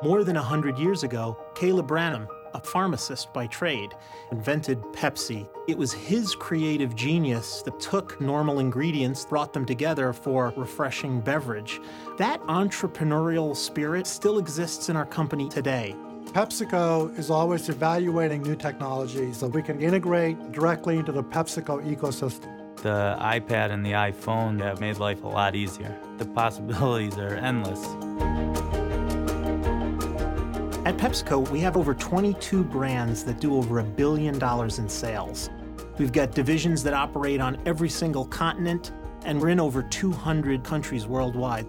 More than 100 years ago, Caleb Bradham, a pharmacist by trade, invented Pepsi. It was his creative genius that took normal ingredients, brought them together for refreshing beverage. That entrepreneurial spirit still exists in our company today. PepsiCo is always evaluating new technologies so we can integrate directly into the PepsiCo ecosystem. The iPad and the iPhone have made life a lot easier. The possibilities are endless. At PepsiCo, we have over 22 brands that do over a billion dollars in sales. We've got divisions that operate on every single continent, and we're in over 200 countries worldwide.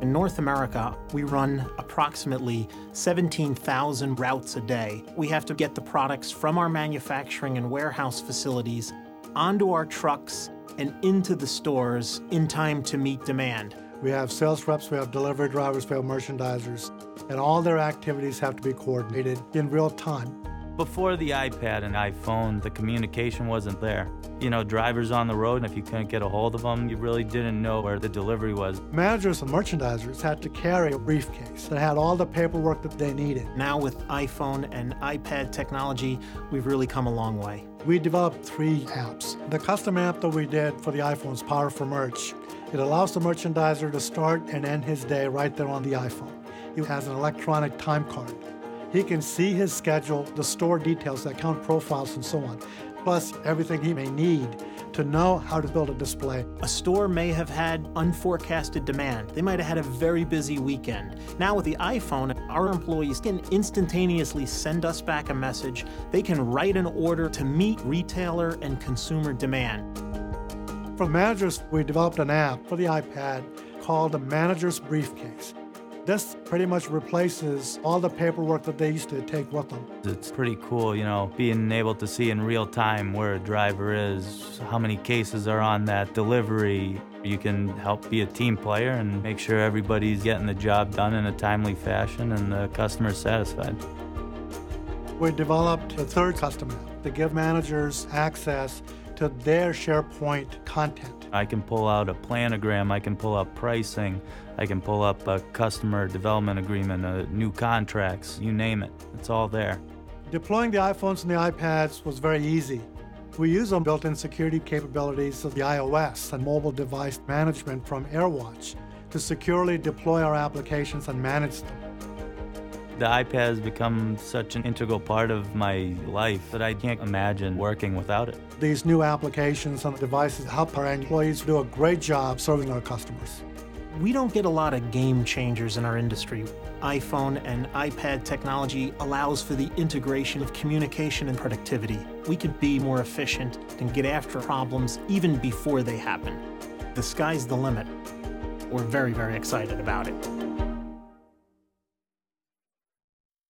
In North America, we run approximately 17,000 routes a day. We have to get the products from our manufacturing and warehouse facilities onto our trucks and into the stores in time to meet demand. We have sales reps, we have delivery drivers, we have merchandisers, and all their activities have to be coordinated in real time. Before the iPad and iPhone, the communication wasn't there. You know, drivers on the road, and if you couldn't get a hold of them, you really didn't know where the delivery was. Managers and merchandisers had to carry a briefcase that had all the paperwork that they needed. Now, with iPhone and iPad technology, we've really come a long way. We developed three apps. The custom app that we did for the iPhone is Power for Merch. It allows the merchandiser to start and end his day right there on the iPhone. It has an electronic time card. He can see his schedule, the store details, the account profiles, and so on, plus everything he may need to know how to build a display. A store may have had unforecasted demand. They might have had a very busy weekend. Now, with the iPhone, our employees can instantaneously send us back a message. They can write an order to meet retailer and consumer demand. For managers, we developed an app for the iPad called the Manager's Briefcase. This pretty much replaces all the paperwork that they used to take with them. It's pretty cool, you know, being able to see in real time where a driver is, how many cases are on that delivery. You can help be a team player and make sure everybody's getting the job done in a timely fashion and the customer's satisfied. We developed a third custom app to give managers access to their SharePoint content. I can pull out a planogram, I can pull up pricing, I can pull up a customer development agreement, uh, new contracts, you name it. It's all there. Deploying the iPhones and the iPads was very easy. We use them built-in security capabilities of the iOS and mobile device management from AirWatch to securely deploy our applications and manage them. The iPad has become such an integral part of my life that I can't imagine working without it. These new applications and the devices help our employees do a great job serving our customers. We don't get a lot of game changers in our industry. iPhone and iPad technology allows for the integration of communication and productivity. We can be more efficient and get after problems even before they happen. The sky's the limit. We're very, very excited about it.